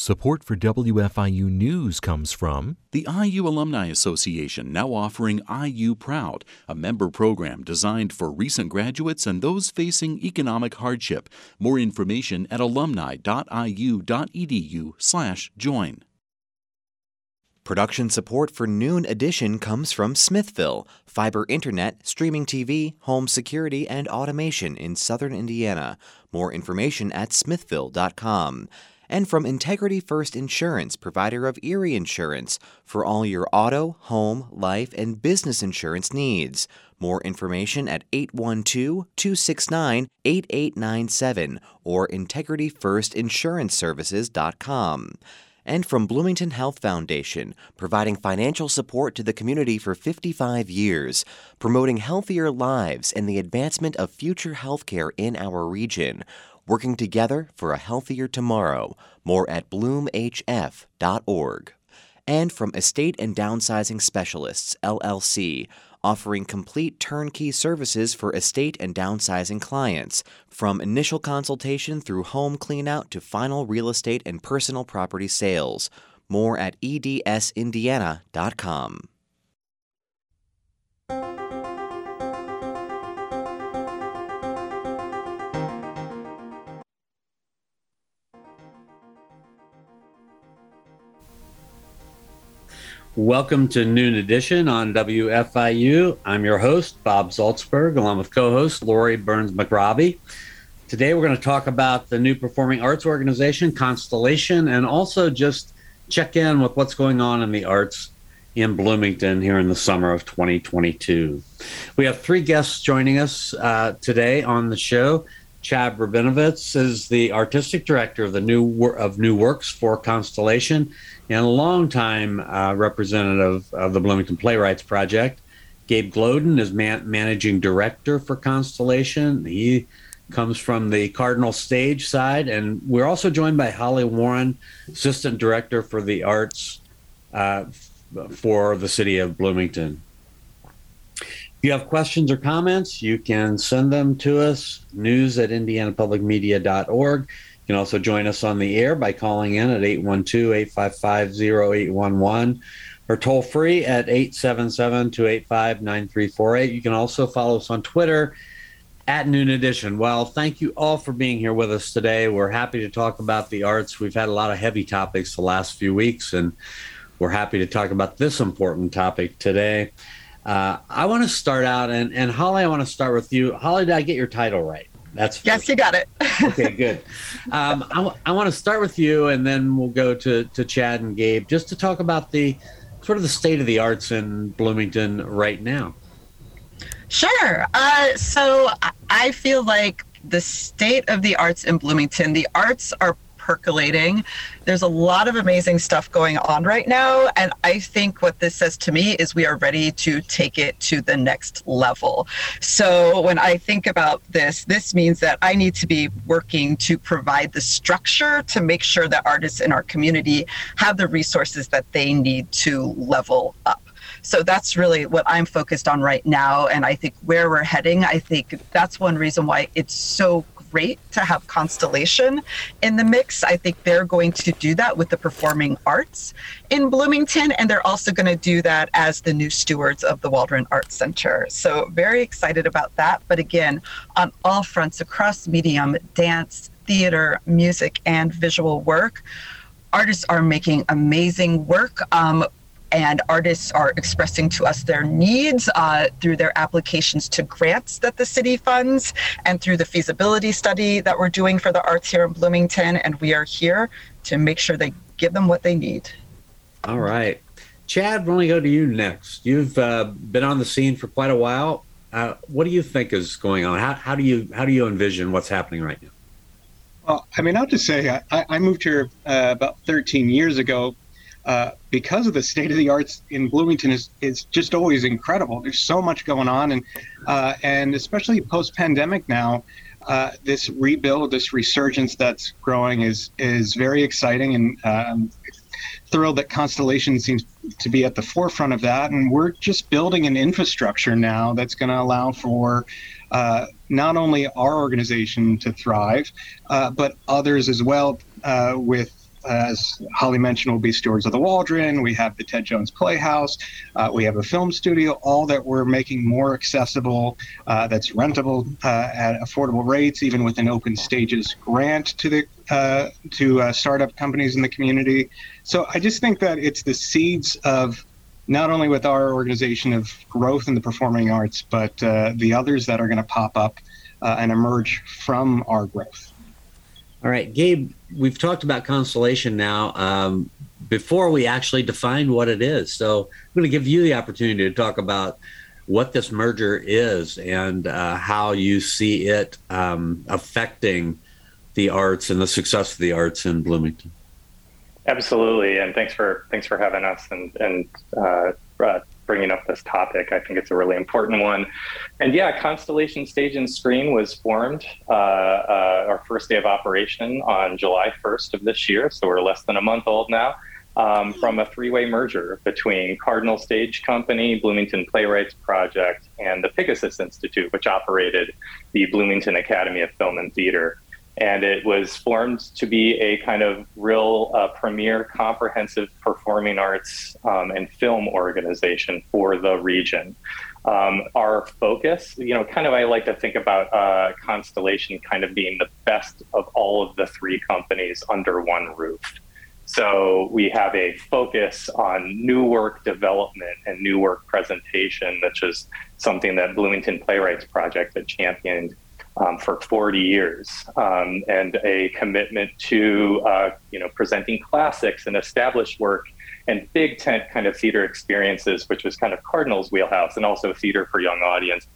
Support for WFIU News comes from the IU Alumni Association, now offering IU Proud, a member program designed for recent graduates and those facing economic hardship. More information at alumni.iu.edu/join. Production support for Noon Edition comes from Smithville, fiber internet, streaming TV, home security, and automation in southern Indiana. More information at smithville.com and from Integrity First Insurance, provider of Erie Insurance, for all your auto, home, life, and business insurance needs. More information at 812 269 8897 or integrityfirstinsuranceservices.com. And from Bloomington Health Foundation, providing financial support to the community for 55 years, promoting healthier lives and the advancement of future healthcare in our region working together for a healthier tomorrow. More at bloomhf.org. And from Estate and Downsizing Specialists, LLC, offering complete turnkey services for estate and downsizing clients, from initial consultation through home cleanout to final real estate and personal property sales. More at edsindiana.com. Welcome to Noon Edition on WFIU. I'm your host, Bob Zaltsberg, along with co host Laurie Burns McRobbie. Today, we're going to talk about the new performing arts organization, Constellation, and also just check in with what's going on in the arts in Bloomington here in the summer of 2022. We have three guests joining us uh, today on the show. Chad Rabinovitz is the artistic director of the new of New Works for Constellation and a longtime uh, representative of the Bloomington Playwrights Project. Gabe Gloden is man- managing director for Constellation. He comes from the Cardinal stage side, and we're also joined by Holly Warren, assistant director for the arts uh, for the city of Bloomington. If you have questions or comments, you can send them to us, news at indianapublicmedia.org You can also join us on the air by calling in at 812 855 0811 or toll free at 877 285 9348. You can also follow us on Twitter at Noon Edition. Well, thank you all for being here with us today. We're happy to talk about the arts. We've had a lot of heavy topics the last few weeks, and we're happy to talk about this important topic today. Uh, I want to start out, and, and Holly, I want to start with you. Holly, did I get your title right? That's yes, you got it. okay, good. Um, I, w- I want to start with you, and then we'll go to to Chad and Gabe just to talk about the sort of the state of the arts in Bloomington right now. Sure. Uh, so I feel like the state of the arts in Bloomington, the arts are percolating. There's a lot of amazing stuff going on right now. And I think what this says to me is we are ready to take it to the next level. So when I think about this, this means that I need to be working to provide the structure to make sure that artists in our community have the resources that they need to level up. So that's really what I'm focused on right now. And I think where we're heading, I think that's one reason why it's so great to have Constellation in the mix. I think they're going to do that with the performing arts in Bloomington, and they're also going to do that as the new stewards of the Waldron Arts Center. So, very excited about that. But again, on all fronts across medium, dance, theater, music, and visual work, artists are making amazing work. Um, and artists are expressing to us their needs uh, through their applications to grants that the city funds and through the feasibility study that we're doing for the arts here in Bloomington. And we are here to make sure they give them what they need. All right. Chad, let me go to you next. You've uh, been on the scene for quite a while. Uh, what do you think is going on? How, how do you how do you envision what's happening right now? Well, I mean, I'll just say I, I moved here uh, about 13 years ago uh, because of the state of the arts in Bloomington is is just always incredible. There's so much going on, and uh, and especially post pandemic now, uh, this rebuild, this resurgence that's growing is is very exciting, and um, thrilled that Constellation seems to be at the forefront of that. And we're just building an infrastructure now that's going to allow for. Uh, not only our organization to thrive, uh, but others as well, uh, with as Holly mentioned, will be Stewards of the Waldron. We have the Ted Jones Playhouse. Uh, we have a film studio, all that we're making more accessible, uh, that's rentable uh, at affordable rates, even with an open stages grant to the uh, to uh, startup companies in the community. So I just think that it's the seeds of not only with our organization of growth in the performing arts, but uh, the others that are going to pop up uh, and emerge from our growth. All right, Gabe, we've talked about Constellation now um, before we actually define what it is. So I'm going to give you the opportunity to talk about what this merger is and uh, how you see it um, affecting the arts and the success of the arts in Bloomington. Absolutely, and thanks for thanks for having us and and uh, uh, bringing up this topic. I think it's a really important one. And yeah, Constellation Stage and Screen was formed uh, uh our first day of operation on July 1st of this year, so we're less than a month old now. Um, from a three-way merger between Cardinal Stage Company, Bloomington Playwrights Project, and the Pigasus Institute, which operated the Bloomington Academy of Film and Theater and it was formed to be a kind of real uh, premier comprehensive performing arts um, and film organization for the region. Um, our focus, you know, kind of I like to think about uh, Constellation kind of being the best of all of the three companies under one roof. So we have a focus on new work development and new work presentation, which is something that Bloomington Playwrights Project had championed um, for 40 years, um, and a commitment to uh, you know presenting classics and established work and big tent kind of theater experiences, which was kind of Cardinal's wheelhouse, and also theater for young audiences.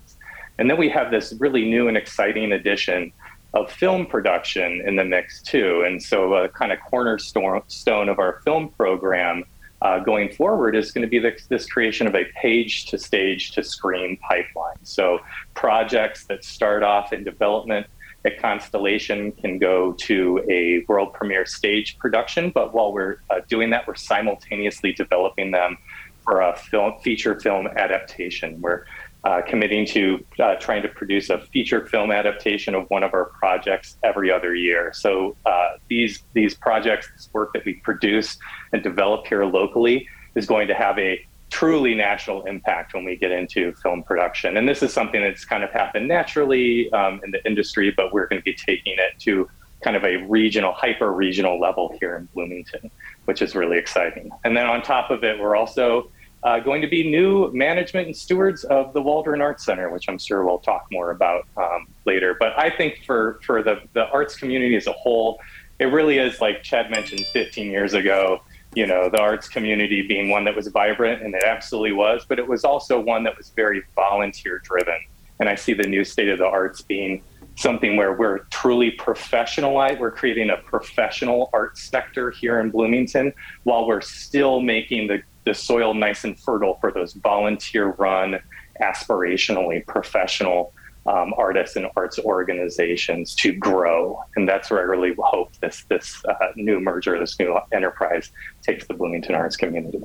And then we have this really new and exciting addition of film production in the mix too. And so a kind of cornerstone of our film program uh, going forward is going to be this, this creation of a page to stage to screen pipeline. So projects that start off in development at Constellation can go to a world premiere stage production, but while we're uh, doing that, we're simultaneously developing them for a film feature film adaptation. We're uh, committing to uh, trying to produce a feature film adaptation of one of our projects every other year. So uh, these these projects, this work that we produce and develop here locally, is going to have a truly national impact when we get into film production. And this is something that's kind of happened naturally um, in the industry, but we're going to be taking it to kind of a regional, hyper regional level here in Bloomington, which is really exciting. And then on top of it, we're also uh, going to be new management and stewards of the Waldron Arts Center, which I'm sure we'll talk more about um, later. But I think for for the the arts community as a whole, it really is like Chad mentioned 15 years ago. You know, the arts community being one that was vibrant, and it absolutely was, but it was also one that was very volunteer driven. And I see the new state of the arts being something where we're truly professionalized. We're creating a professional arts sector here in Bloomington while we're still making the the soil nice and fertile for those volunteer run, aspirationally professional um, artists and arts organizations to grow. And that's where I really hope this this uh, new merger, this new enterprise, takes the Bloomington arts community.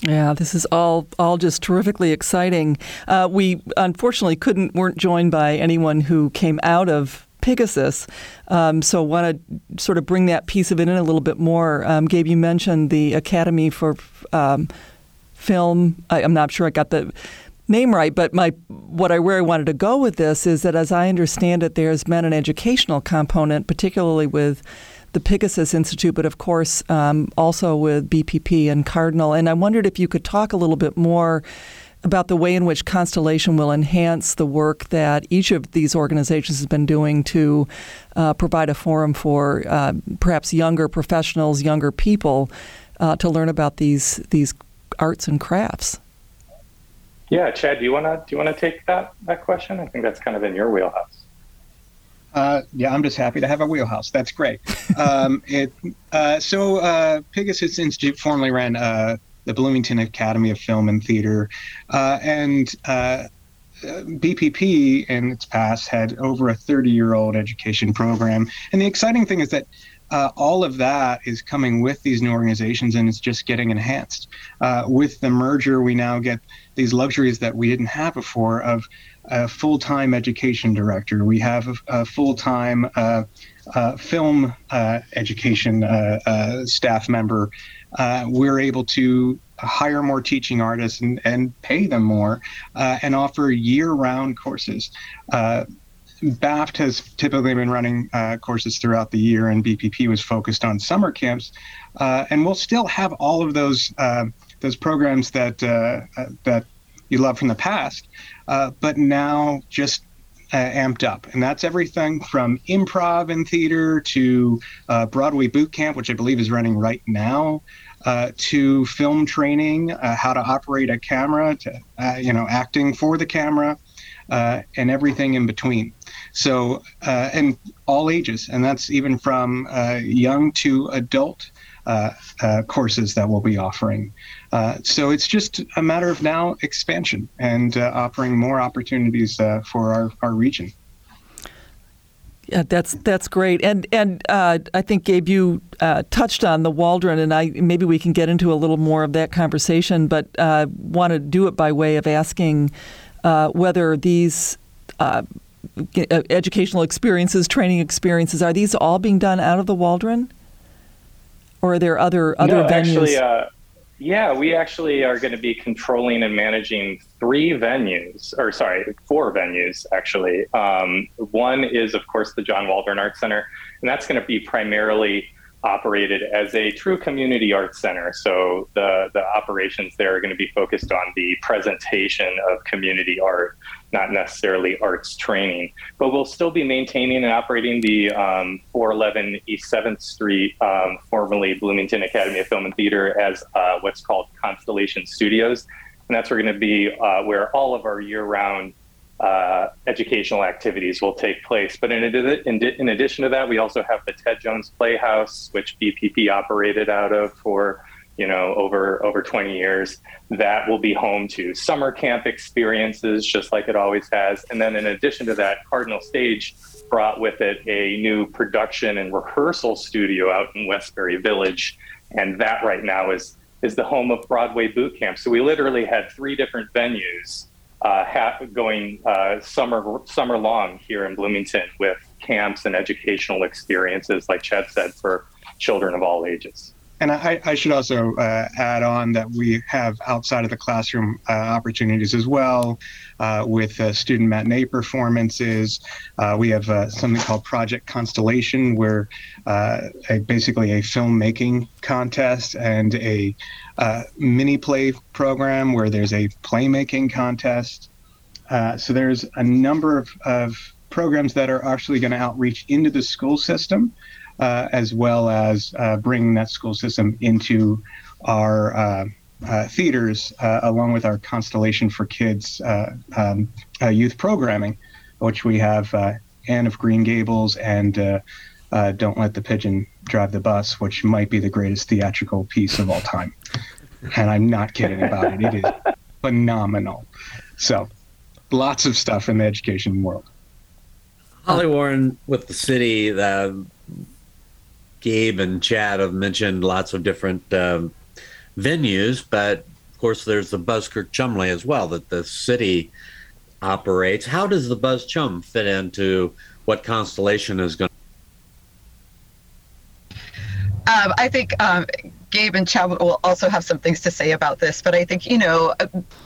Yeah, this is all all just terrifically exciting. Uh, we unfortunately couldn't weren't joined by anyone who came out of Pigasus. Um, so, want to sort of bring that piece of it in a little bit more. Um, Gabe, you mentioned the Academy for um, Film. I, am not sure I got the name right, but my what I where I wanted to go with this is that, as I understand it, there's been an educational component, particularly with the Pigasus Institute, but of course um, also with BPP and Cardinal. And I wondered if you could talk a little bit more about the way in which Constellation will enhance the work that each of these organizations has been doing to uh, provide a forum for uh, perhaps younger professionals, younger people, uh, to learn about these these arts and crafts. Yeah, Chad, do you wanna do you wanna take that that question? I think that's kind of in your wheelhouse. Uh, yeah, I'm just happy to have a wheelhouse. That's great. Um, it, uh, so, uh, Pigasus Institute formerly ran uh, the Bloomington Academy of Film and Theater, uh, and uh, BPP in its past had over a 30 year old education program. And the exciting thing is that uh, all of that is coming with these new organizations and it's just getting enhanced. Uh, with the merger, we now get these luxuries that we didn't have before of a full time education director. We have a, a full time uh, uh, film uh, education staff member, Uh, we're able to hire more teaching artists and, and pay them more uh, and offer year round courses. Uh, BAFT has typically been running courses throughout the year, and BPP was focused on summer camps. and we'll still have all of those those programs that that you love from the past, but now just uh, amped up. And that's everything from improv and theater to uh, Broadway boot camp, which I believe is running right now, uh, to film training, uh, how to operate a camera, to uh, you know acting for the camera, uh, and everything in between. So and all ages, and that's even from young to adult. Courses that we'll be offering. so it's just a matter of now expansion and offering more opportunities for our, our region. Yeah, that's that's great, and and uh, I think Gabe, you uh, touched on the Waldron, and I maybe we can get into a little more of that conversation, but uh, want to do it by way of asking uh, whether these uh, educational experiences, training experiences, are these all being done out of the Waldron, or are there other other no, venues? Actually, uh, yeah, we actually are going to be controlling and managing three venues, or sorry, four venues actually. Um, one is, of course, the John Waldron Arts Center, and that's going to be primarily operated as a true community arts center. So the, the operations there are going to be focused on the presentation of community art, not necessarily arts training. But we'll still be maintaining and operating the um, 411 East 7th Street, um, formerly Bloomington Academy of Film and Theater, as uh, what's called Constellation Studios. And that's we're going to be uh, where all of our year round uh, educational activities will take place. But in, in, in, addition to that, we also have the Ted Jones Playhouse, which BPP operated out of for you know over over 20 years. That will be home to summer camp experiences, just like it always has. And then in addition to that, Cardinal Stage brought with it a new production and rehearsal studio out in Westbury Village, and that right now is is the home of Broadway Boot Camp. So we literally had three different venues uh, ha- going uh, summer summer long here in Bloomington with camps and educational experiences, like Chad said, for children of all ages. And I, I should also uh, add on that we have outside of the classroom uh, opportunities as well uh, with uh, student matinee performances. Uh, we have uh, something called Project Constellation, where a, basically a filmmaking contest and a mini play program where there's a playmaking contest. so there's a number of, of programs that are actually going to outreach into the school system uh, as well as uh, bringing that school system into our uh, uh theaters, uh, along with our Constellation for Kids um, youth programming, which we have Anne of Green Gables and Don't Let the Pigeon Drive the Bus, which might be the greatest theatrical piece of all time. And I'm not kidding about it. It is phenomenal. So, lots of stuff in the education world. Holly Warren with the city, the Gabe and Chad have mentioned lots of different um, venues, but of course there's the Buskirk Chumley as well that the city operates. How does the Buzz Chum fit into what Constellation is going? to Um, I think um, Gabe and Chad will also have some things to say about this, but I think, you know,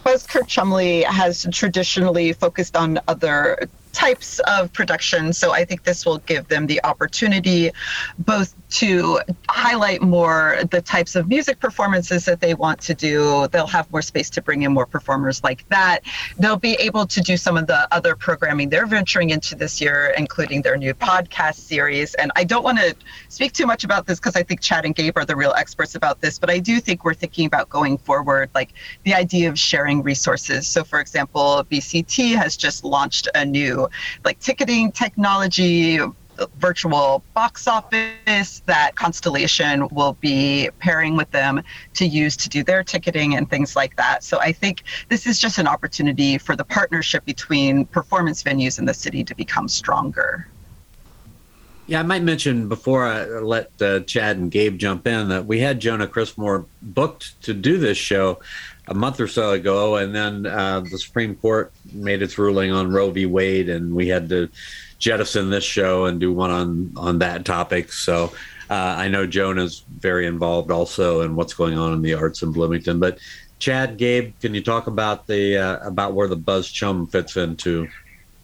Buskirk Chumley has traditionally focused on other types of production. So I think this will give them the opportunity both to highlight more the types of music performances that they want to do. They'll have more space to bring in more performers like that. They'll be able to do some of the other programming they're venturing into this year, including their new podcast series. And I don't want to speak too much about this because I think Chad and Gabe are the real experts about this, but I do think we're thinking about going forward, like the idea of sharing resources. So, for example, BCT has just launched a new like ticketing technology virtual box office that Constellation will be pairing with them to use to do their ticketing and things like that. So I think this is just an opportunity for the partnership between performance venues in the city to become stronger. Yeah, I might mention before I let uh, Chad and Gabe jump in that we had Jonah Crismore booked to do this show a month or so ago, and then uh, the Supreme Court made its ruling on Roe v. Wade, and we had to jettison this show and do one on on that topic. So uh, I know Jonah's very involved also in what's going on in the arts in Bloomington. But Chad, Gabe, can you talk about the uh, about where the Buzz Chum fits into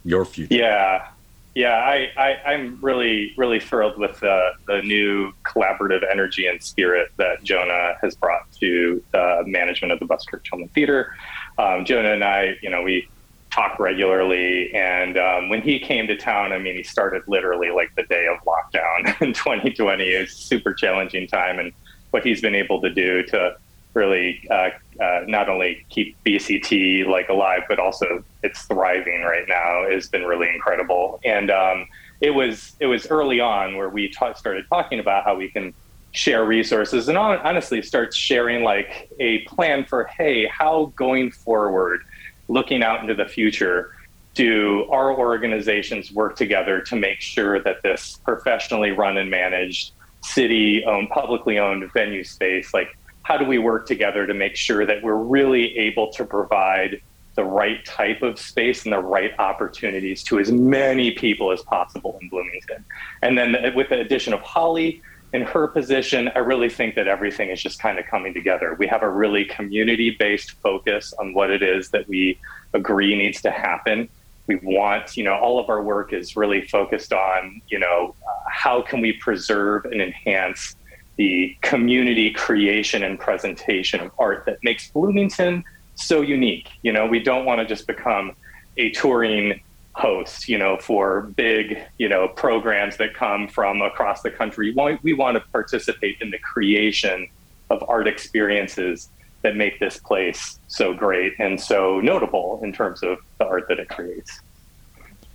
your future? Yeah, yeah, I, I am really really thrilled with the the new collaborative energy and spirit that Jonah has brought to the management of the Buskirk Chum Theater. Um, Jonah and I, you know, we talk regularly. And um, when he came to town, I mean, he started literally like the day of lockdown in 2020. It was a super challenging time. And what he's been able to do to really uh, uh, not only keep BCT like alive, but also it's thriving right now has been really incredible. And um, it was it was early on where we ta- started talking about how we can share resources and honestly start sharing like a plan for hey how going forward looking out into the future, do our organizations work together to make sure that this professionally run and managed city owned, publicly owned venue space, like how do we work together to make sure that we're really able to provide the right type of space and the right opportunities to as many people as possible in Bloomington? And then with the addition of Holly, in her position, I really think that everything is just kind of coming together. We have a really community based focus on what it is that we agree needs to happen. We want, you know, all of our work is really focused on, you know, uh, how can we preserve and enhance the community creation and presentation of art that makes Bloomington so unique. You know, we don't want to just become a touring host, you know, for big, you know, programs that come from across the country. We want to participate in the creation of art experiences that make this place so great and so notable in terms of the art that it creates.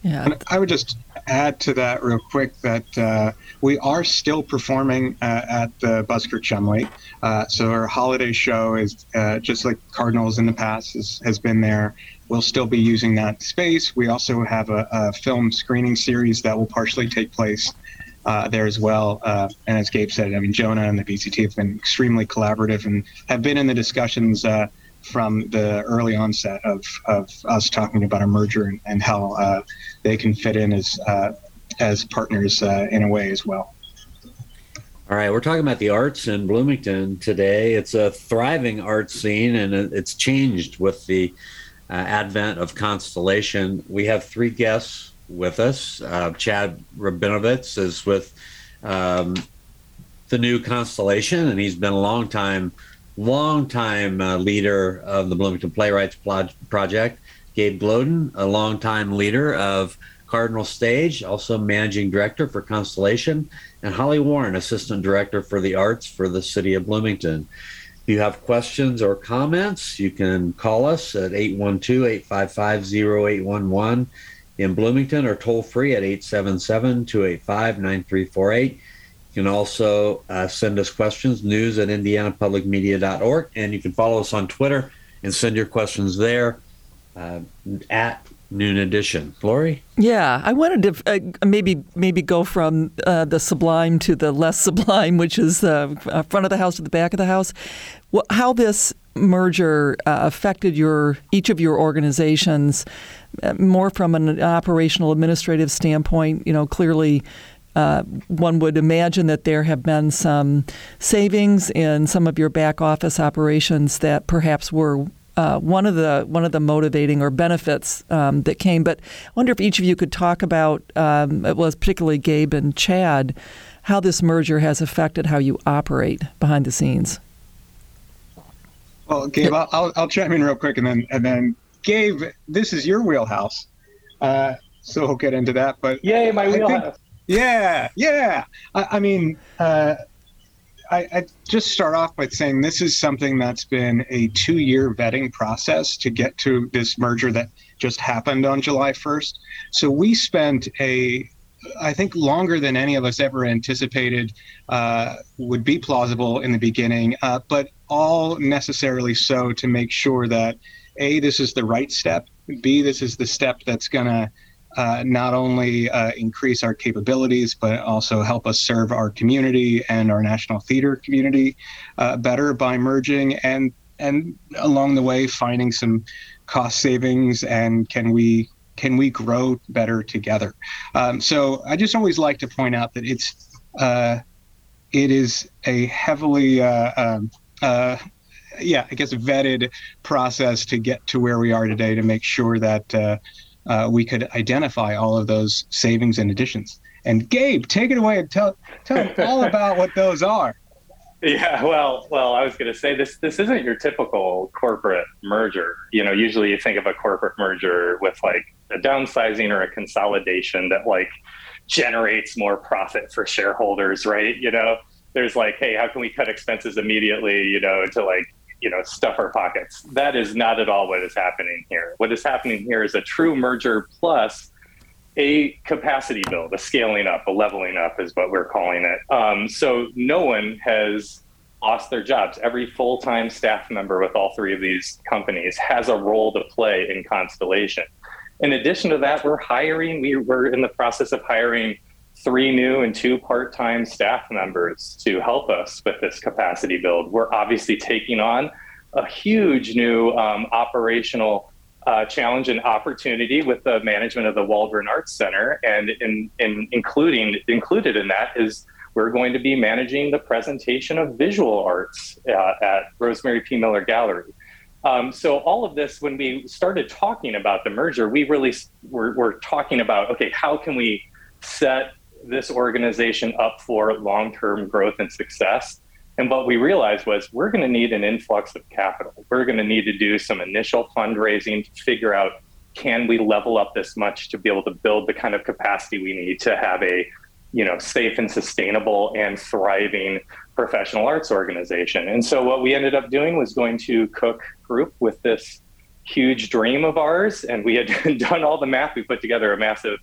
Yeah. And I would just add to that real quick that uh, we are still performing uh, at the Buskirk Chumley. Uh, so our holiday show is uh, just like Cardinals in the past is, has been there. We'll still be using that space. We also have a, a film screening series that will partially take place uh, there as well. Uh, and as Gabe said, I mean, Jonah and the BCT have been extremely collaborative and have been in the discussions uh, from the early onset of, of us talking about a merger and, and how uh, they can fit in as uh, as partners uh, in a way as well. All right, we're talking about the arts in Bloomington today. It's a thriving art scene, and it's changed with the uh, advent of Constellation. We have three guests with us. Uh, Chad Rabinovitz is with um, the new Constellation, and he's been a long time, long time uh, leader of the Bloomington Playwrights Project. Gabe Gloden, a longtime leader of Cardinal Stage, also managing director for Constellation, and Holly Warren, assistant director for the arts for the city of Bloomington. If you have questions or comments, you can call us at 812 855 0811 in Bloomington or toll free at 877 285 9348. You can also uh, send us questions, news at indianapublicmedia.org, and you can follow us on Twitter and send your questions there uh, at Noon Edition. Laurie? Yeah, I wanted to uh, maybe maybe go from uh, the sublime to the less sublime, which is uh, front of the house to the back of the house. Well, how this merger uh, affected your each of your organizations, uh, more from an operational administrative standpoint. You know, clearly. Uh, one would imagine that there have been some savings in some of your back office operations that perhaps were uh, one of the one of the motivating or benefits um, that came. But I wonder if each of you could talk about um, it was particularly Gabe and Chad how this merger has affected how you operate behind the scenes. Well, Gabe, I'll, I'll, I'll chime in real quick, and then and then Gabe, this is your wheelhouse, uh, so we'll get into that. But yay, my wheelhouse! Think, yeah, yeah. I, I mean. Uh, I, I just start off by saying this is something that's been a two year vetting process to get to this merger that just happened on July 1st. So we spent a I think longer than any of us ever anticipated uh, would be plausible in the beginning, uh, but all necessarily so to make sure that A, this is the right step, B, this is the step that's going to uh, not only uh, increase our capabilities, but also help us serve our community and our national theater community uh, better by merging and and along the way finding some cost savings and can we can we grow better together? Um, so I just always like to point out that it's uh, it is a heavily uh, um, yeah, I guess vetted process to get to where we are today to make sure that uh, we could identify all of those savings and additions. And Gabe, take it away and tell tell them all about what those are. Yeah, well, well, I was going to say this. This isn't your typical corporate merger. You know, usually you think of a corporate merger with like a downsizing or a consolidation that like generates more profit for shareholders, right? You know, there's like, hey, how can we cut expenses immediately? You know, to like you know stuff our pockets. That is not at all what is happening here. What is happening here is a true merger plus a capacity build, a scaling up, a leveling up is what we're calling it. Um, so no one has lost their jobs. Every full time staff member with all three of these companies has a role to play in Constellation. In addition to that, we're hiring, we, we're in the process of hiring three new and two part time staff members to help us with this capacity build. We're obviously taking on a huge new um, operational uh, challenge and opportunity with the management of the Waldron Arts Center, and in, in including included in that is we're going to be managing the presentation of visual arts uh, at Rosemary P. Miller Gallery. Um, so all of this, when we started talking about the merger, we really were, were talking about okay, how can we set this organization up for long term growth and success. And what we realized was we're going to need an influx of capital. We're going to need to do some initial fundraising to figure out can we level up this much to be able to build the kind of capacity we need to have a you know safe and sustainable and thriving professional arts organization. And so what we ended up doing was going to Cook Group with this huge dream of ours and we had done all the math we put together a massive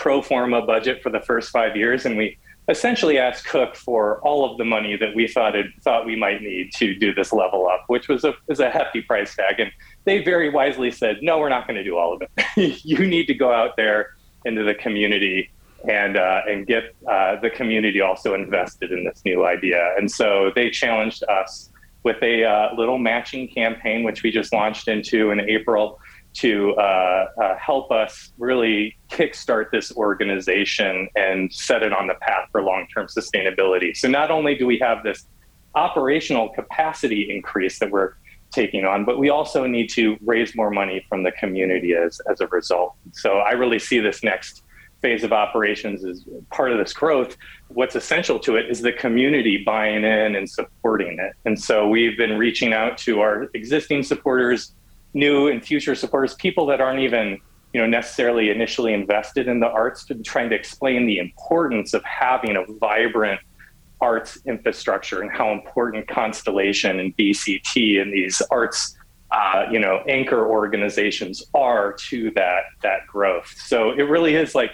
pro forma budget for the first five years, and we essentially asked Cook for all of the money that we thought it, thought we might need to do this level up, which was a is a hefty price tag. And they very wisely said, "No, we're not going to do all of it. you need to go out there into the community." And uh, and get uh, the community also invested in this new idea, and so they challenged us with a uh, little matching campaign, which we just launched into in April, to uh, uh, help us really kickstart this organization and set it on the path for long term sustainability. So, not only do we have this operational capacity increase that we're taking on, but we also need to raise more money from the community as, as a result. So, I really see this next phase of operations as part of this growth. What's essential to it is the community buying in and supporting it. And so, we've been reaching out to our existing supporters new and future supporters, people that aren't even you know necessarily initially invested in the arts, to trying to explain the importance of having a vibrant arts infrastructure and how important Constellation and BCT and these arts uh, you know anchor organizations are to that that growth. So it really is like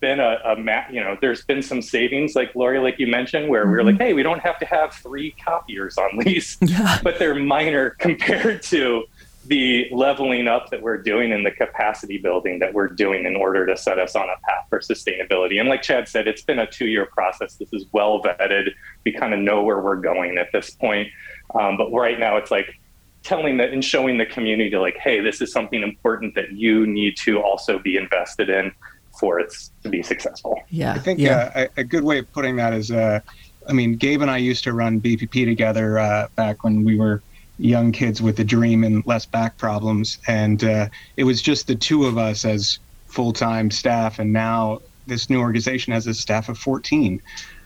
been a, a ma- you know there's been some savings like Laurie like you mentioned where mm-hmm. we're like hey we don't have to have three copiers on lease yeah. but they're minor compared to the leveling up that we're doing and the capacity building that we're doing in order to set us on a path for sustainability. And like Chad said, it's been a two year process. This is well vetted. We kind of know where we're going at this point. Um, but right now, it's like telling that and showing the community, like, hey, this is something important that you need to also be invested in for it to be successful. Yeah. I think yeah. Uh, a, a, good way of putting that is, uh, I mean, Gabe and I used to run BPP together uh, back when we were young kids with a dream and less back problems. And uh, it was just the two of us as full time staff. And now this new organization has a staff of 14.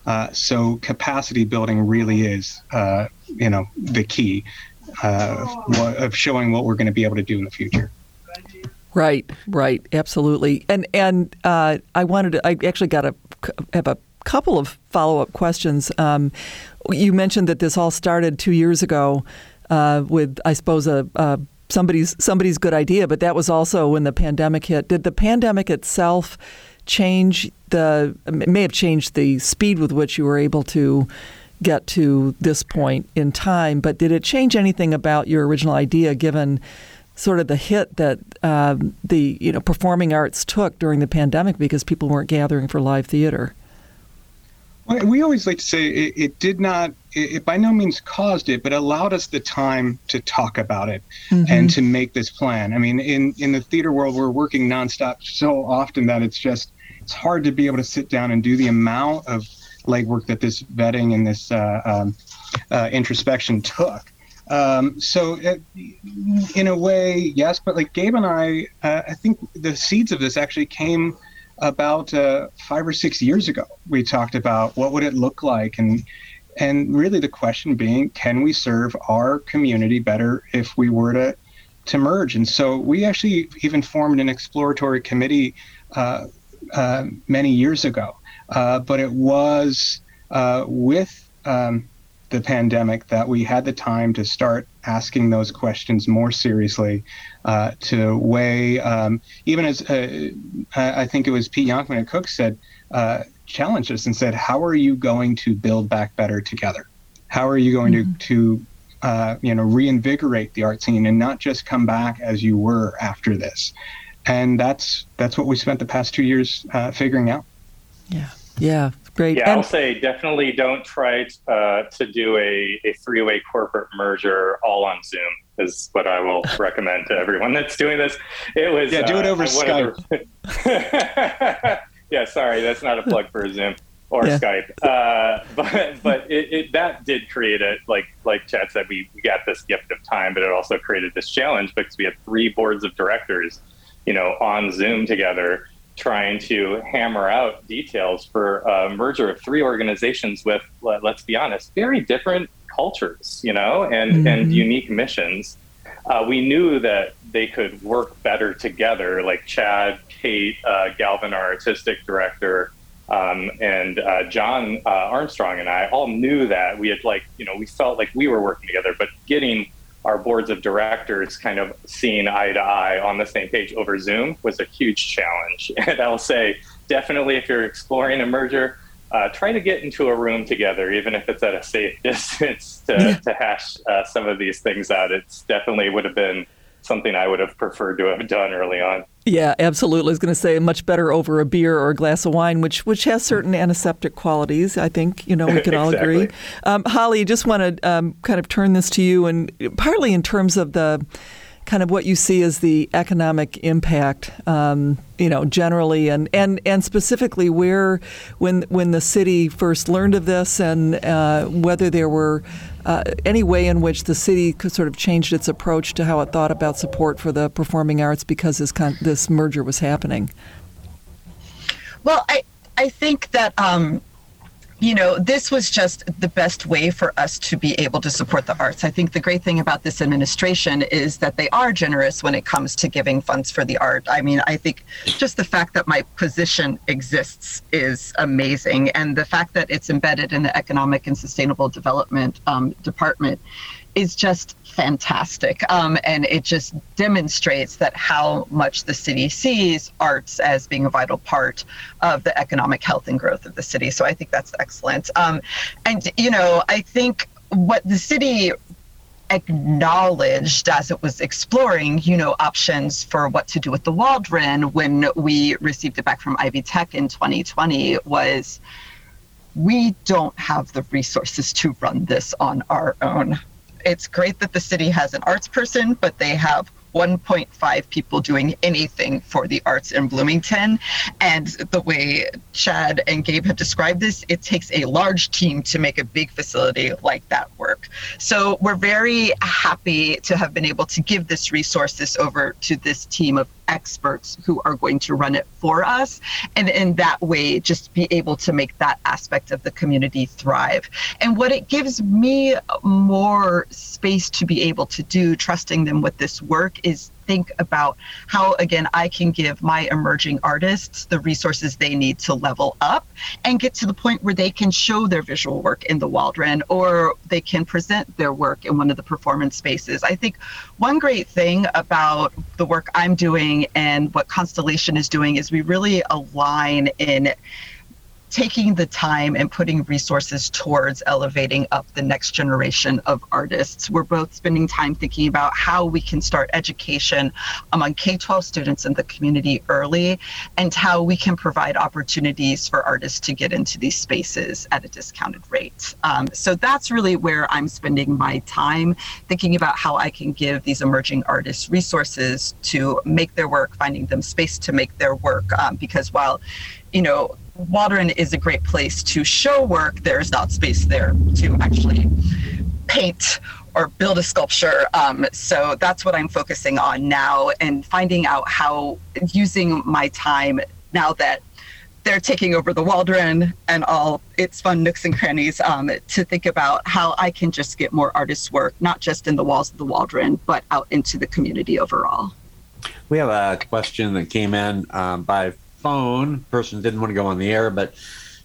Uh, so capacity building really is, uh, you know, the key uh, of showing what we're going to be able to do in the future. Right, right, absolutely. And and uh, I wanted to. I actually got a have a couple of follow up questions. Um, you mentioned that this all started two years ago uh, with, I suppose, a, a somebody's somebody's good idea, but that was also when the pandemic hit. Did the pandemic itself change the? It may have changed the speed with which you were able to get to this point in time, but did it change anything about your original idea, given? sort of the hit that um, the you know performing arts took during the pandemic because people weren't gathering for live theater. Well, we always like to say it, it did not, it, it, by no means caused it, but allowed us the time to talk about it mm-hmm. and to make this plan. I mean, in, in the theater world, we're working nonstop so often that it's just, it's hard to be able to sit down and do the amount of legwork that this vetting and this uh, um, uh, introspection took. Um, so, uh, in a way, yes, but like Gabe and I, uh, I think the seeds of this actually came about uh, five or six years ago. We talked about what would it look like, and and really the question being, can we serve our community better if we were to to merge? And so we actually even formed an exploratory committee uh, uh, many years ago, uh, but it was uh, with um, the pandemic that we had the time to start asking those questions more seriously, uh, to weigh, um, even as uh, I think it was Pete Yonkman at Cook said, uh, challenged us and said, how are you going to build back better together? How are you going mm-hmm. to, to uh, you know, reinvigorate the art scene and not just come back as you were after this? And that's that's what we spent the past two years uh, figuring out. Yeah. Yeah, Great. Yeah, and- I'll say definitely don't try uh, to do a, a three way corporate merger all on Zoom is what I will recommend to everyone that's doing this. It was yeah, do it uh, over uh, Skype. The... yeah, sorry, that's not a plug for Zoom or yeah. Skype. Uh, but but it, it, that did create a like like Chad said, we, we got this gift of time, but it also created this challenge because we had three boards of directors, you know, on Zoom together trying to hammer out details for a merger of three organizations with, let's be honest, very different cultures, you know, and, mm-hmm. and unique missions. Uh, we knew that they could work better together, like Chad, Kate, uh, Galvin, our artistic director, um, and uh, John uh, Armstrong and I all knew that we had like, you know, we felt like we were working together, but getting our boards of directors kind of seeing eye to eye on the same page over Zoom was a huge challenge. And I'll say, definitely, if you're exploring a merger, uh, try to get into a room together, even if it's at a safe distance, to, yeah. to hash uh, some of these things out. It's definitely would have been something I would have preferred to have done early on. Yeah, absolutely. I was going to say much better over a beer or a glass of wine, which which has certain antiseptic qualities. I think you know we can all exactly. agree. Um, Holly, just want to um, kind of turn this to you, and partly in terms of the kind of what you see as the economic impact, um, you know, generally, and, and, and specifically where, when when the city first learned of this, and uh, whether there were uh, any way in which the city could sort of changed its approach to how it thought about support for the performing arts because this con- this merger was happening. Well, I I think that. Um, you know, this was just the best way for us to be able to support the arts. I think the great thing about this administration is that they are generous when it comes to giving funds for the art. I mean, I think just the fact that my position exists is amazing. And the fact that it's embedded in the Economic and Sustainable Development um, Department is just fantastic. Um, and it just demonstrates that how much the city sees arts as being a vital part of the economic health and growth of the city. So I think that's excellent. Um, and, you know, I think what the city acknowledged as it was exploring, you know, options for what to do with the Waldron when we received it back from Ivy Tech in 2020 was we don't have the resources to run this on our own it's great that the city has an arts person, but they have 1.5 people doing anything for the arts in Bloomington. And the way Chad and Gabe have described this, it takes a large team to make a big facility like that work. So we're very happy to have been able to give this resources over to this team of experts who are going to run it for us. And in that way, just be able to make that aspect of the community thrive. And what it gives me more space to be able to do, trusting them with this work, is think about how, again, I can give my emerging artists the resources they need to level up and get to the point where they can show their visual work in the Waldron or they can present their work in one of the performance spaces. I think one great thing about the work I'm doing and what Constellation is doing is we really align in taking the time and putting resources towards elevating up the next generation of artists. We're both spending time thinking about how we can start education among K 12 students in the community early and how we can provide opportunities for artists to get into these spaces at a discounted rate. Um, so that's really where I'm spending my time thinking about how I can give these emerging artists resources to make their work, finding them space to make their work. Um, because while you know, Waldron is a great place to show work. There's not space there to actually paint or build a sculpture. Um, so that's what I'm focusing on now and finding out how using my time now that they're taking over the Waldron and all its fun nooks and crannies um, to think about how I can just get more artists' work, not just in the walls of the Waldron, but out into the community overall. We have a question that came in um, by phone. Person didn't want to go on the air, but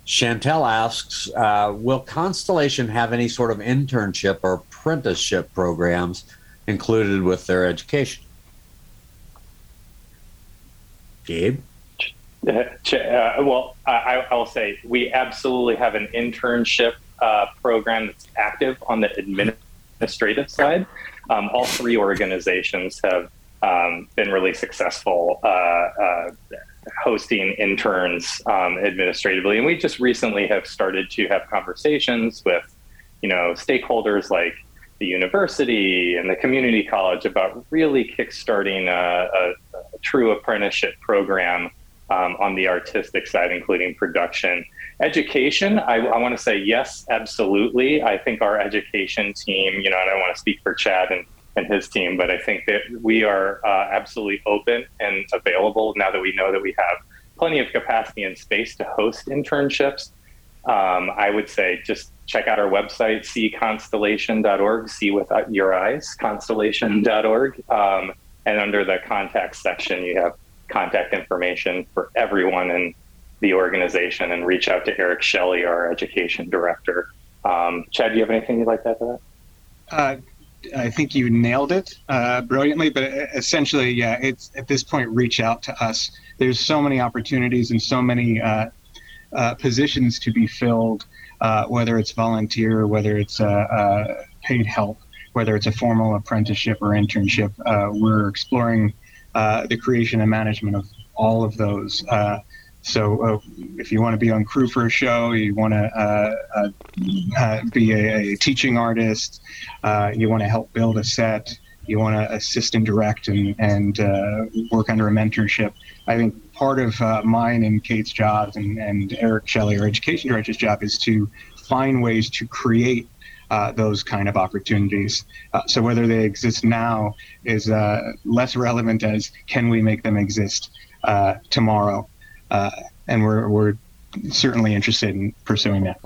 Chantel asks, uh, will Constellation have any sort of internship or apprenticeship programs included with their education? Gabe? Uh, well, I, I, will say we absolutely have an internship uh, program that's active on the administrative side. Um, all three organizations have um, been really successful uh, uh hosting interns um, administratively. And we just recently have started to have conversations with, you know, stakeholders like the university and the community college about really kickstarting a, a, a true apprenticeship program um, on the artistic side, including production. Education, I, I want to say yes, absolutely. I think our education team, you know, and I want to speak for Chad and and his team. But I think that we are uh, absolutely open and available now that we know that we have plenty of capacity and space to host internships. Um, I would say just check out our website, seeconstellation.org, see with your eyes, constellation.org. Um, and under the contact section, you have contact information for everyone in the organization and reach out to Eric Shelley, our education director. Um, Chad, do you have anything you'd like to add to that? Uh, I think you nailed it uh, brilliantly. But essentially, yeah, it's at this point, reach out to us. There's so many opportunities and so many uh, uh, positions to be filled, uh, whether it's volunteer, whether it's uh, uh, paid help, whether it's a formal apprenticeship or internship. we're exploring the creation and management of all of those. So uh, if you want to be on crew for a show, you want to uh, uh, uh, be a, a, teaching artist, uh, you want to help build a set, you want to assist and direct and, and work under a mentorship. I think part of mine and Kate's jobs and, and Eric Shelley, our education director's job, is to find ways to create uh, those kind of opportunities. Uh, so whether they exist now is uh, less relevant as can we make them exist tomorrow uh, and we're we're certainly interested in pursuing that.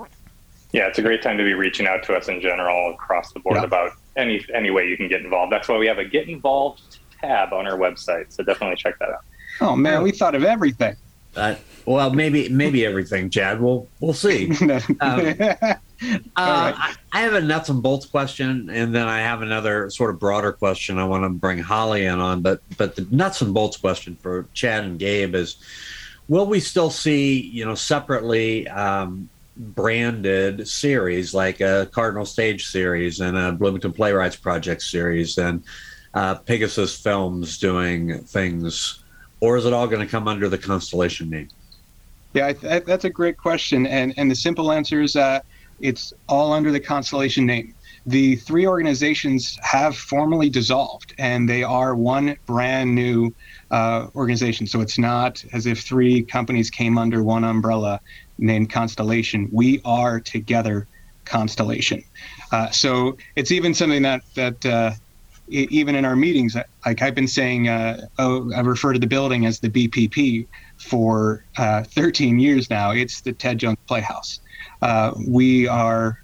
Yeah, it's a great time to be reaching out to us in general across the board yeah. about any any way you can get involved. That's why we have a get involved tab on our website. So definitely check that out. Oh man, we thought of everything. Uh, well, maybe maybe everything, Chad. We'll we'll see. um, uh, I, I have a nuts and bolts question, and then I have another sort of broader question I want to bring Holly in on. But but the nuts and bolts question for Chad and Gabe is will we still see, you know, separately um, branded series like a Cardinal Stage series and a Bloomington Playwrights Project series and uh, Pegasus Films doing things, or is it all going to come under the Constellation name? Yeah, th- that's a great question, and and the simple answer is uh, it's all under the Constellation name. The three organizations have formally dissolved, and they are one brand new uh, organization. So it's not as if three companies came under one umbrella named Constellation. We are together Constellation. Uh, so it's even something that that uh, even in our meetings, like I've been saying, uh, oh, I refer to the building as the BPP for uh, 13 years now. It's the Ted Jones Playhouse. We are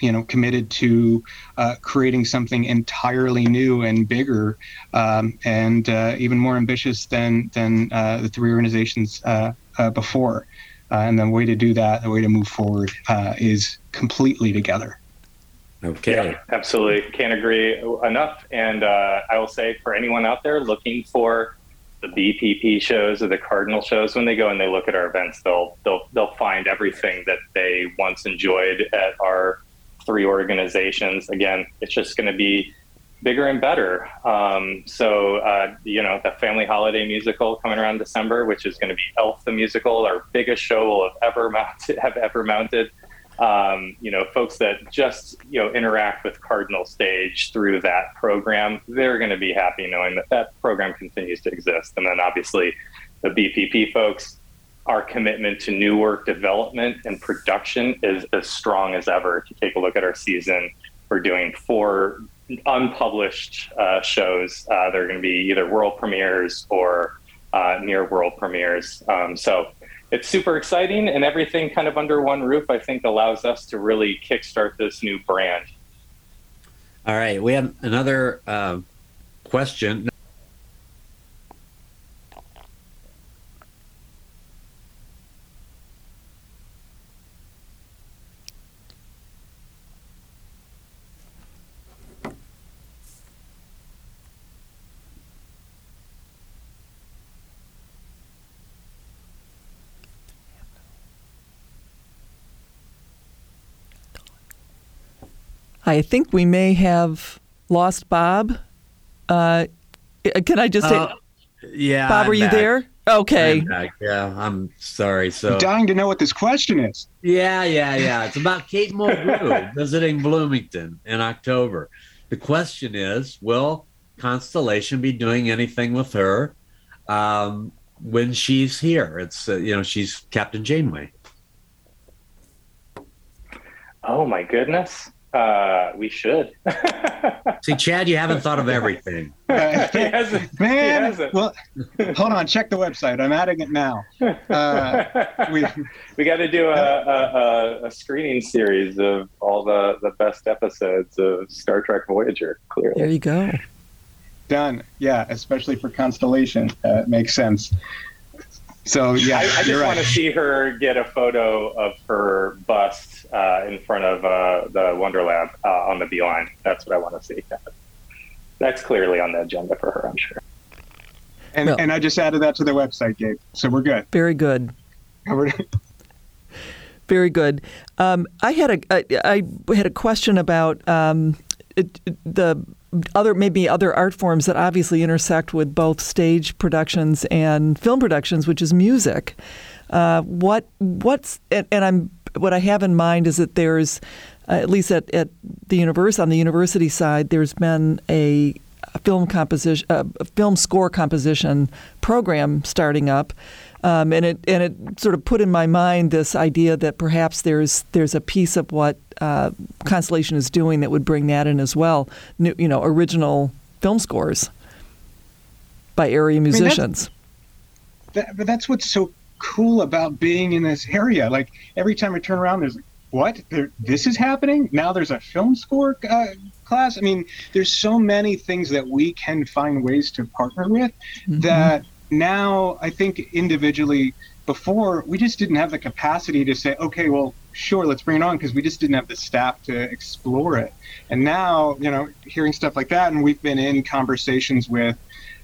you know committed to uh, creating something entirely new and bigger um, and uh, even more ambitious than than uh, the three organizations uh, uh, before. Uh, and the way to do that, the way to move forward, is completely together. Okay. Yeah, absolutely. Can't agree enough. And I will say for anyone out there looking for the BPP shows or the Cardinal shows, when they go and they look at our events, they'll they'll they'll find everything that they once enjoyed at our three organizations. Again, it's just going to be bigger and better. Um, so, uh, you know, the family holiday musical coming around December, which is going to be Elf the musical, our biggest show we'll have ever mounted. Have ever mounted. Um, you know, folks that just you know interact with Cardinal Stage through that program, they're going to be happy knowing that that program continues to exist. And then obviously, the BPP folks, our commitment to new work development and production is as strong as ever. If you take a look at our season, we're doing four unpublished uh, shows. Uh, they're going to be either world premieres or uh, near world premieres. Um, so it's super exciting, and everything kind of under one roof, I think, allows us to really kickstart this new brand. All right, we have another uh, question. I think we may have lost Bob. Uh, can I just say, Uh, yeah, Bob, I'm are you there? Okay. I'm. Yeah, I'm sorry. So I'm dying to know what this question is. Yeah, yeah, yeah. It's about Kate Mulgrew visiting Bloomington in October. The question is, will Constellation be doing anything with her um, when she's here? It's uh, you know she's Captain Janeway. Oh my goodness, uh, we should. See, Chad, you haven't thought of everything. Uh, He hasn't- he man, hasn't. well, hold on. Check the website. I'm adding it now. Uh, we, we got to do a, a, a, a screening series of all the, the best episodes of Star Trek Voyager. Clearly. There you go. done. Yeah, especially for Constellation. Uh, it makes sense. So yeah, I, I just you're want to see her get a photo of her bust uh, in front of uh, the Wonder Lab uh, on the B-Line. That's what I want to see. That's clearly on the agenda for her, I'm sure. And, Well- and I just added that to the website, Gabe. So we're good. Very good. We're- Very good. Um, I had a I, I had a question about um, it, the other maybe other art forms that obviously intersect with both stage productions and film productions, which is music. Uh, what what's and, and I'm what I have in mind is that there's uh, at least at, at the universe on the university side, there's been a film composition, uh, a film score composition program starting up, um, and it and it sort of put in my mind this idea that perhaps there's there's a piece of what uh, Constellation is doing that would bring that in as well. New, you know, original film scores by area musicians. that, but that's what's so cool about being in this area. Like every time I turn around, there's like, what? There, this is happening now. There's a film score uh, class. I mean, there's so many things that we can find ways to partner with that now I think individually. Before we just didn't have the capacity to say, okay, well, sure, let's bring it on because we just didn't have the staff to explore it. And now, you know, hearing stuff like that, and we've been in conversations with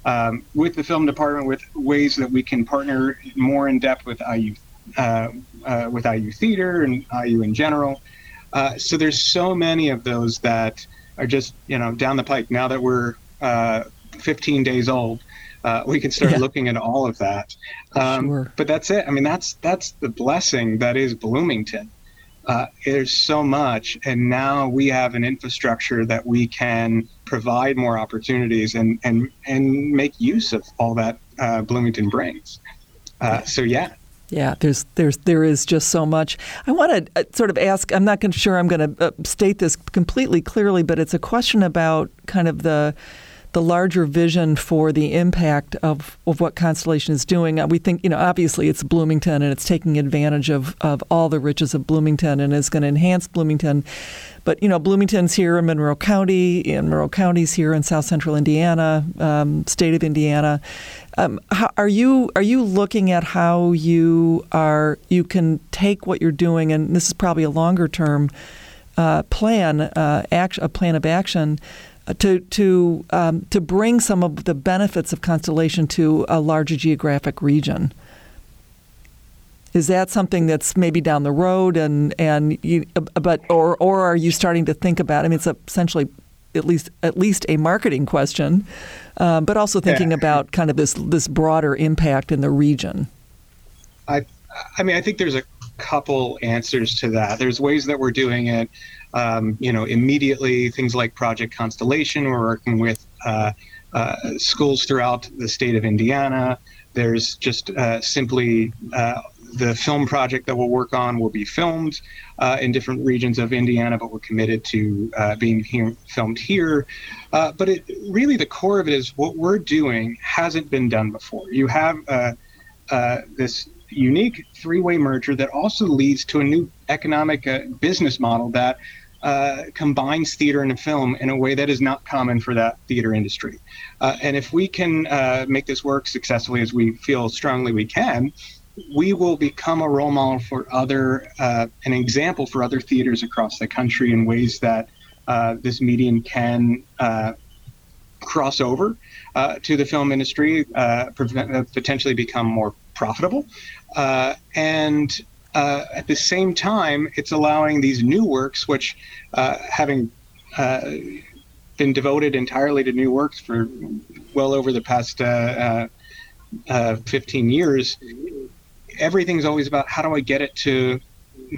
um, with the film department with ways that we can partner more in depth with IU, uh, uh, with IU theater and IU in general. Uh, so there's so many of those that are just you know down the pike. Now that we're uh, 15 days old, uh, we can start Yeah. looking at all of that. Um, Sure. But that's it. I mean, that's that's the blessing that is Bloomington. Uh, there's so much, and now we have an infrastructure that we can provide more opportunities and and and make use of all that uh, Bloomington brings. Uh, so yeah, Yeah, there's there's there is just so much. I want to uh, sort of ask. I'm not sure I'm going to uh, state this completely clearly, but it's a question about kind of the the larger vision for the impact of, of what Constellation is doing. Uh, We think, you know, obviously it's Bloomington and it's taking advantage of, of all the riches of Bloomington and is going to enhance Bloomington. But, you know, Bloomington's here in Monroe County, and Monroe County's here in South Central Indiana, um, state of Indiana. Um, how, are you are you looking at how you are you can take what you're doing, and this is probably a longer term uh, plan, uh, act, a plan of action, to to um, to bring some of the benefits of Constellation to a larger geographic region? Is that something that's maybe down the road, and and you, but or or are you starting to think about? I mean, it's essentially at least at least a marketing question, uh, but also thinking yeah. about kind of this this broader impact in the region. I I mean, I think there's a couple answers to that. There's ways that we're doing it um, you know, immediately things like Project Constellation. We're working with uh, uh, schools throughout the state of Indiana. There's just uh, simply uh, the film project that we'll work on will be filmed uh, in different regions of Indiana, but we're committed to uh, being filmed here. but it really the core of it is what we're doing hasn't been done before. You have this unique three-way merger that also leads to a new economic uh, business model that uh, combines theater and film in a way that is not common for that theater industry. Uh, and if we can uh, make this work successfully as we feel strongly we can, we will become a role model for other, uh, an example for other theaters across the country in ways that uh, this medium can cross over to the film industry, potentially become more profitable. Uh, and uh, at the same time, it's allowing these new works, which uh, having uh, been devoted entirely to new works for well over the past uh, uh, 15 years, everything's always about how do I get it to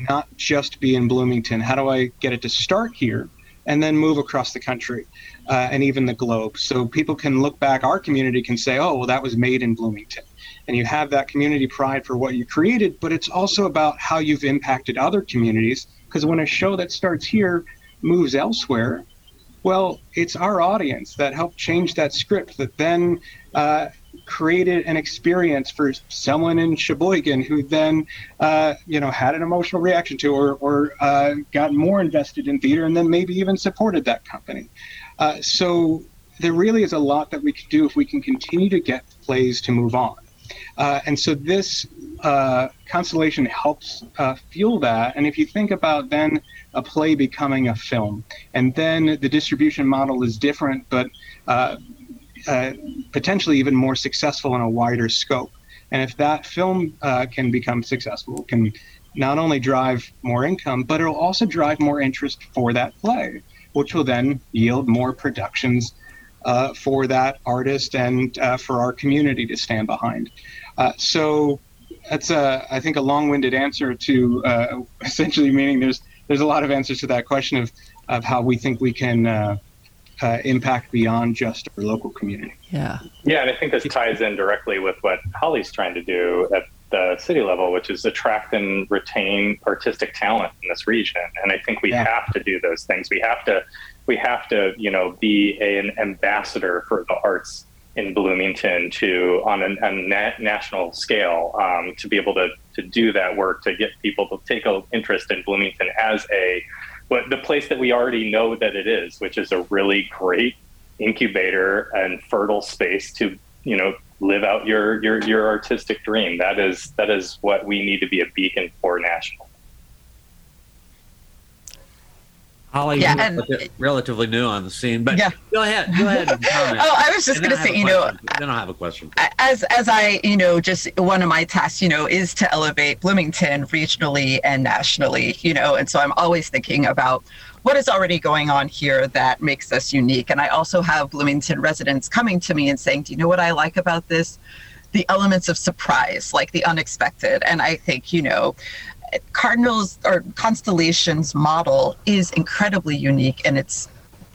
not just be in Bloomington? How do I get it to start here and then move across the country uh, and even the globe? So people can look back, our community can say, oh, well, that was made in Bloomington and you have that community pride for what you created, but it's also about how you've impacted other communities. Because when a show that starts here moves elsewhere, well, it's our audience that helped change that script that then uh, created an experience for someone in Sheboygan who then, uh, you know, had an emotional reaction to or, or uh, got more invested in theater and then maybe even supported that company. Uh, so there really is a lot that we can do if we can continue to get plays to move on. Uh, and so this uh, constellation helps uh, fuel that. And if you think about then a play becoming a film, and then the distribution model is different, but uh, uh, potentially even more successful in a wider scope. And if that film uh, can become successful, can not only drive more income, but it'll also drive more interest for that play, which will then yield more productions uh, for that artist and uh, for our community to stand behind. Uh, so that's a, I think, a long-winded answer to uh, essentially meaning there's there's a lot of answers to that question of of how we think we can uh, uh, impact beyond just our local community. Yeah. Yeah, and I think this ties in directly with what Holly's trying to do at the city level, which is attract and retain artistic talent in this region. And I think we yeah. have to do those things. We have to we have to, you know, be an ambassador for the arts in Bloomington to on a, a na- national scale um, to be able to to do that work to get people to take an interest in Bloomington as a what the place that we already know that it is, which is a really great incubator and fertile space to you know live out your your your artistic dream. That is that is what we need to be a beacon for national. Holly, yeah, and, relatively new on the scene, but yeah. go ahead, go ahead. oh, I was just going to say, you know, then I have a question. As as I, you know, just one of my tasks, you know, is to elevate Bloomington regionally and nationally, you know, and so I'm always thinking about what is already going on here that makes us unique. And I also have Bloomington residents coming to me and saying, "Do you know what I like about this?" the elements of surprise, like the unexpected. And I think, you know, Cardinals or Constellations model is incredibly unique and it's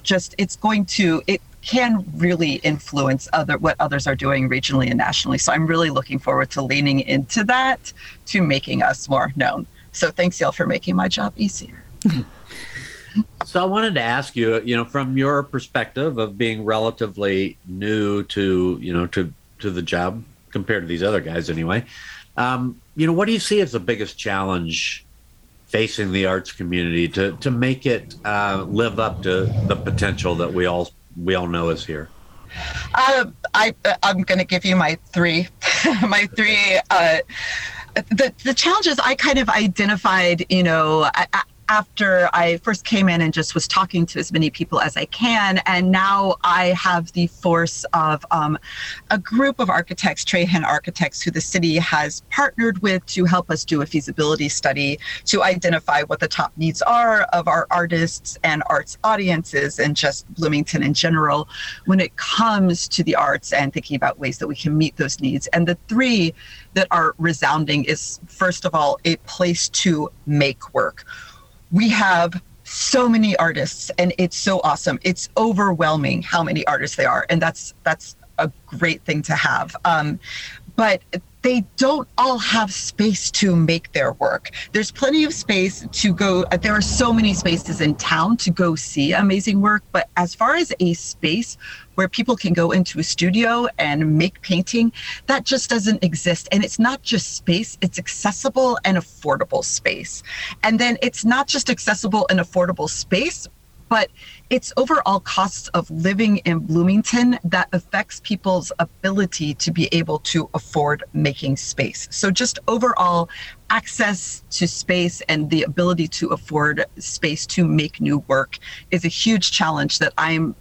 just it's going to it can really influence other what others are doing regionally and nationally. So I'm really looking forward to leaning into that to making us more known. So thanks y'all for making my job easier. so I wanted to ask you, you know, from your perspective of being relatively new to, you know, to to the job compared to these other guys anyway. Um, you know, what do you see as the biggest challenge facing the arts community to to make it uh, live up to the potential that we all we all know is here? Uh, I I'm going to give you my three my three. Uh, the the challenges I kind of identified. You know, I, after I first came in and just was talking to as many people as I can. And now I have the force of um, a group of architects, Trahan Architects, who the city has partnered with to help us do a feasibility study to identify what the top needs are of our artists and arts audiences and just Bloomington in general when it comes to the arts and thinking about ways that we can meet those needs. And the three that are resounding is first of all, a place to make work. We have so many artists and it's so awesome. It's overwhelming how many artists they are. And that's that's a great thing to have. Um, but they don't all have space to make their work. There's plenty of space to go. There are so many spaces in town to go see amazing work. But as far as a space where people can go into a studio and make painting, that just doesn't exist. And it's not just space, it's accessible and affordable space. And then it's not just accessible and affordable space, but it's overall costs of living in Bloomington that affects people's ability to be able to afford making space. So just overall access to space and the ability to afford space to make new work is a huge challenge that I'm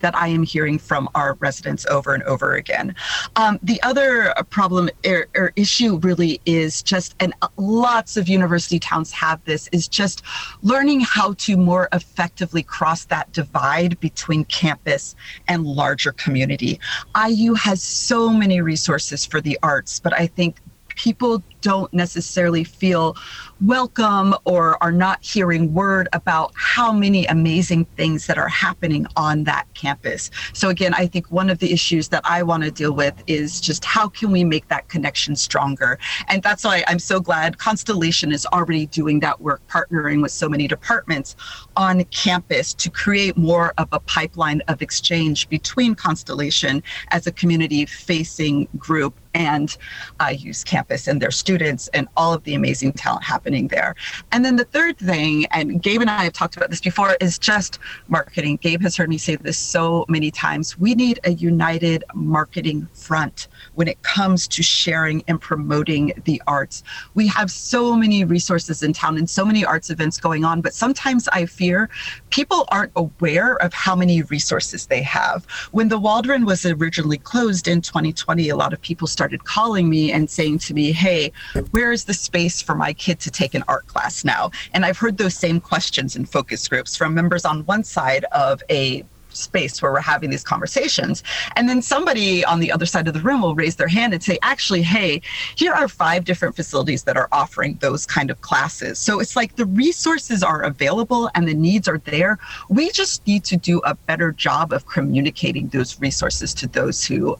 that I am hearing from our residents over and over again. Um, the other problem or, or, issue really is just, and lots of university towns have this, is just learning how to more effectively cross that divide between campus and larger community. IU has so many resources for the arts, but I think people don't necessarily feel welcome or are not hearing word about how many amazing things that are happening on that campus. So again, I think one of the issues that I want to deal with is just how can we make that connection stronger? And that's why I'm so glad Constellation is already doing that work, partnering with so many departments on campus to create more of a pipeline of exchange between Constellation as a community facing group and uh, use campus and their students and all of the amazing talent happening there. And then the third thing, and Gabe and I have talked about this before, is just marketing. Gabe has heard me say this so many times. We need a united marketing front when it comes to sharing and promoting the arts. We have so many resources in town and so many arts events going on, but sometimes I fear people aren't aware of how many resources they have. When the Waldron was originally closed in 2020, a lot of people started calling me and saying to me, Hey, where is the space for my kid to take an art class now? And I've heard those same questions in focus groups from members on one side of a space where we're having these conversations. And then somebody on the other side of the room will raise their hand and say, actually, hey, here are five different facilities that are offering those kind of classes. So it's like the resources are available and the needs are there. We just need to do a better job of communicating those resources to those who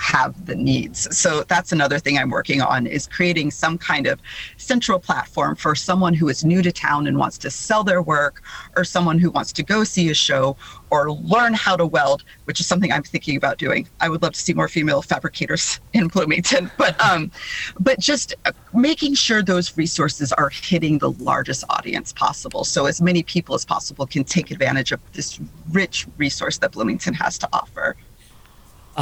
have the needs. So that's another thing I'm working on is creating some kind of central platform for someone who is new to town and wants to sell their work or someone who wants to go see a show or learn how to weld, which is something I'm thinking about doing. I would love to see more female fabricators in Bloomington, but um but just making sure those resources are hitting the largest audience possible so as many people as possible can take advantage of this rich resource that Bloomington has to offer.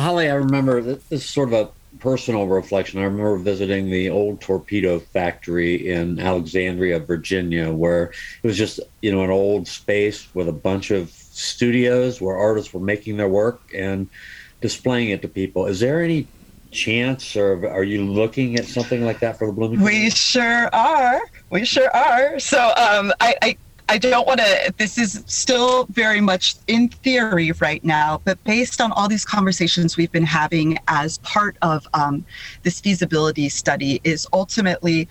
Holly, I remember this is sort of a personal reflection. I remember visiting the old torpedo factory in Alexandria, Virginia, where it was just, you know, an old space with a bunch of studios where artists were making their work and displaying it to people. Is there any chance or are you looking at something like that for the Bloomington? We sure are. We sure are. So um, I, I I don't want to, this is still very much in theory right now, but based on all these conversations we've been having as part of um, this feasibility study, is ultimately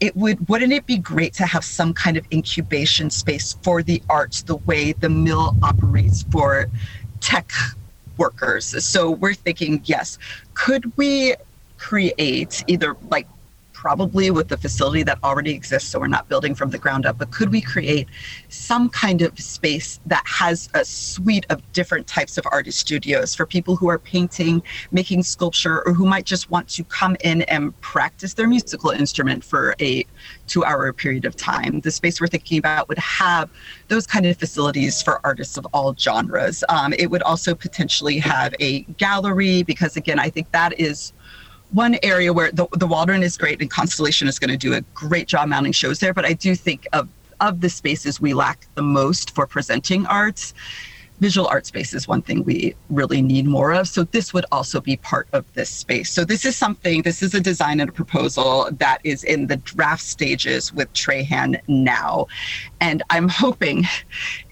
it would wouldn't it be great to have some kind of incubation space for the arts the way the mill operates for tech workers? So we're thinking yes could we create either like probably with the facility that already exists, so we're not building from the ground up, but could we create some kind of space that has a suite of different types of artist studios for people who are painting, making sculpture, or who might just want to come in and practice their musical instrument for a two hour period of time? The space we're thinking about would have those kind of facilities for artists of all genres. Um, it would also potentially have a gallery because, again, I think that is one area where the, the Waldron is great and Constellation is going to do a great job mounting shows there, but I do think of of the spaces we lack the most for presenting arts, visual art space is one thing we really need more of. So this would also be part of this space. So this is something, this is a design and a proposal that is in the draft stages with Trahan now. And I'm hoping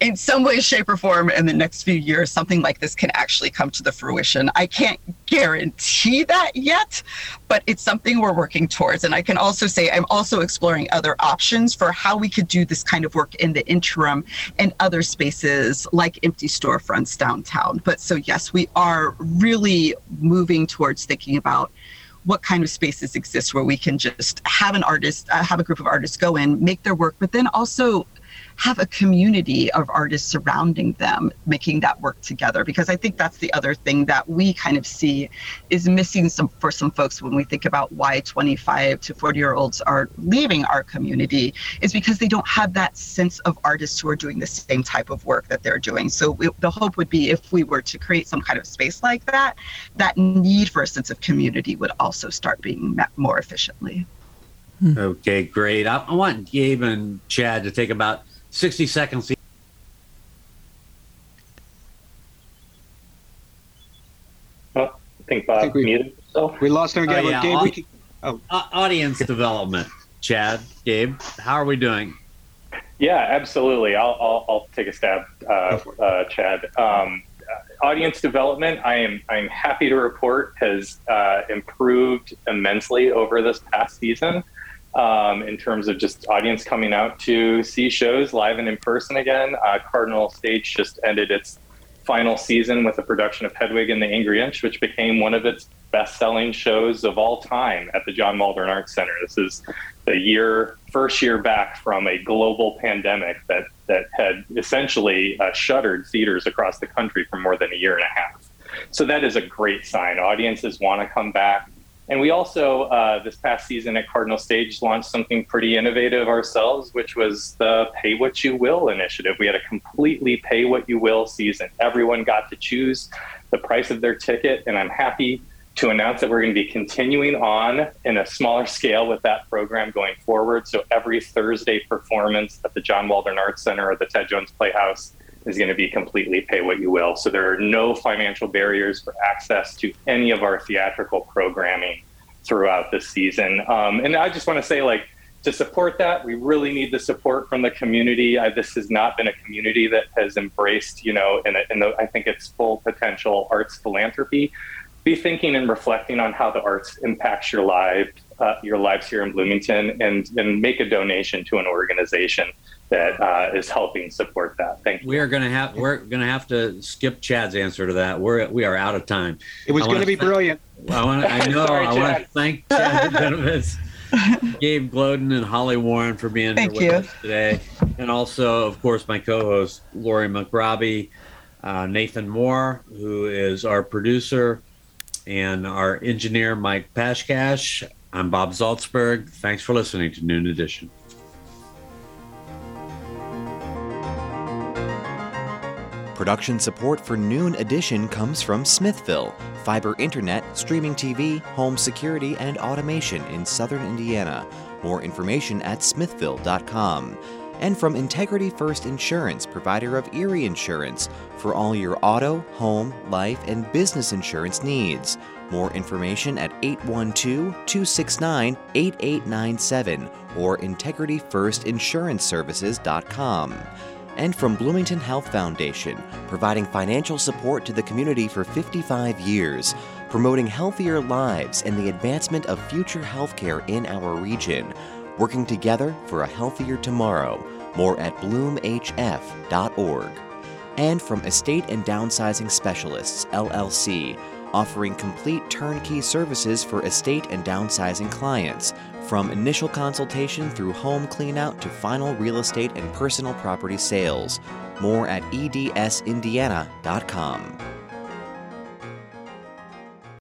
in some way, shape, or form in the next few years, something like this can actually come to the fruition. I can't guarantee that yet, but it's something we're working towards. And I can also say I'm also exploring other options for how we could do this kind of work in the interim in other spaces like empty storefronts downtown. But so, yes, we are really moving towards thinking about what kind of spaces exist where we can just have an artist, uh, have a group of artists go in, make their work, but then also have a community of artists surrounding them making that work together because i think that's the other thing that we kind of see is missing some for some folks when we think about why 25 to 40 year olds are leaving our community is because they don't have that sense of artists who are doing the same type of work that they're doing so the hope would be if we were to create some kind of space like that that need for a sense of community would also start being met more efficiently Okay, great. I, I want Gabe and Chad to take about 60 seconds. Oh, I think Bob I think we- muted himself. We lost him again. Oh, yeah, Gabe, I'll- we can, oh, Uh, audience development. Chad, Gabe, how are we doing? Yeah, absolutely. I'll, I'll, I'll take a stab, uh, uh, Chad. Um, audience development, I am I'm happy to report, has uh, improved immensely over this past season um, in terms of just audience coming out to see shows live and in person again. Uh, Cardinal Stage just ended its final season with a production of Hedwig and the Angry Inch, which became one of its best-selling shows of all time at the John Waldron Arts Center. This is the year first year back from a global pandemic that that had essentially uh, shuttered theaters across the country for more than a year and a half. So that is a great sign. Audiences want to come back. And we also, uh, this past season at Cardinal Stage, launched something pretty innovative ourselves, which was the Pay What You Will initiative. We had a completely pay what you will season. Everyone got to choose the price of their ticket, and I'm happy to announce that we're going to be continuing on in a smaller scale with that program going forward. So every Thursday performance at the John Waldron Arts Center or the Ted Jones Playhouse is going to be completely pay what you will. So there are no financial barriers for access to any of our theatrical programming throughout the season. Um, and I just want to say, like, to support that, we really need the support from the community. I, this has not been a community that has embraced, you know, in, a, in the, I think its full potential arts philanthropy. Be thinking and reflecting on how the arts impacts your life, uh, your lives here in Bloomington, and and make a donation to an organization that uh, is helping support that. Thank you. We are going to have we're going to have to skip Chad's answer to that. We're we are out of time. it was going wanna be thank- brilliant. I want I know Sorry, I want to thank Chad Benovitz, Gabe Gloden, and Holly Warren for being Thank here with you. us today, and also of course my co-host Laurie McRobbie, uh, Nathan Moore, who is our producer, and our engineer Mike Pashkash. I'm Bob Zaltsberg. Thanks for listening to Noon Edition. Production support for Noon Edition comes from Smithville, fiber internet, streaming TV, home security, and automation in southern Indiana. More information at smithville.com. And from Integrity First Insurance, provider of Erie Insurance, for all your auto, home, life, and business insurance needs. More information at 812 269 8897 or integrityfirstinsuranceservices.com and from Bloomington Health Foundation, providing financial support to the community for 55 years, promoting healthier lives and the advancement of future healthcare in our region, working together for a healthier tomorrow. More at bloomhf.org. And from Estate and Downsizing Specialists, LLC, offering complete turnkey services for estate and downsizing clients, from initial consultation through home cleanout to final real estate and personal property sales. More at edsindiana.com.